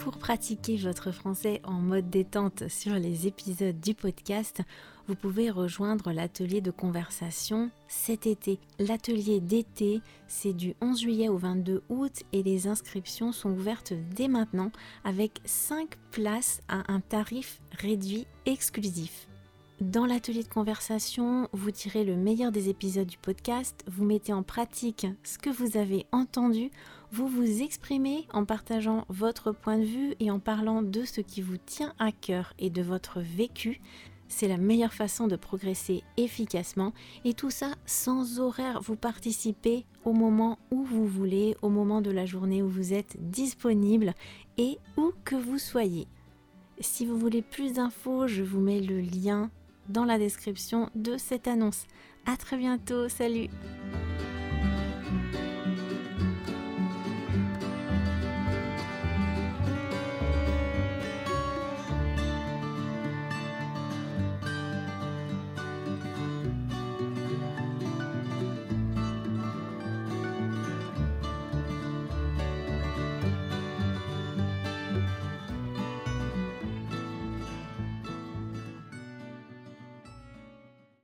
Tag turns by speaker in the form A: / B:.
A: Pour pratiquer votre français en mode détente sur les épisodes du podcast, vous pouvez rejoindre l'atelier de conversation cet été. L'atelier d'été, c'est du 11 juillet au 22 août et les inscriptions sont ouvertes dès maintenant avec 5 places à un tarif réduit exclusif. Dans l'atelier de conversation, vous tirez le meilleur des épisodes du podcast, vous mettez en pratique ce que vous avez entendu, vous vous exprimez en partageant votre point de vue et en parlant de ce qui vous tient à cœur et de votre vécu. C'est la meilleure façon de progresser efficacement et tout ça sans horaire. Vous participez au moment où vous voulez, au moment de la journée où vous êtes disponible et où que vous soyez. Si vous voulez plus d'infos, je vous mets le lien dans la description de cette annonce. À très bientôt, salut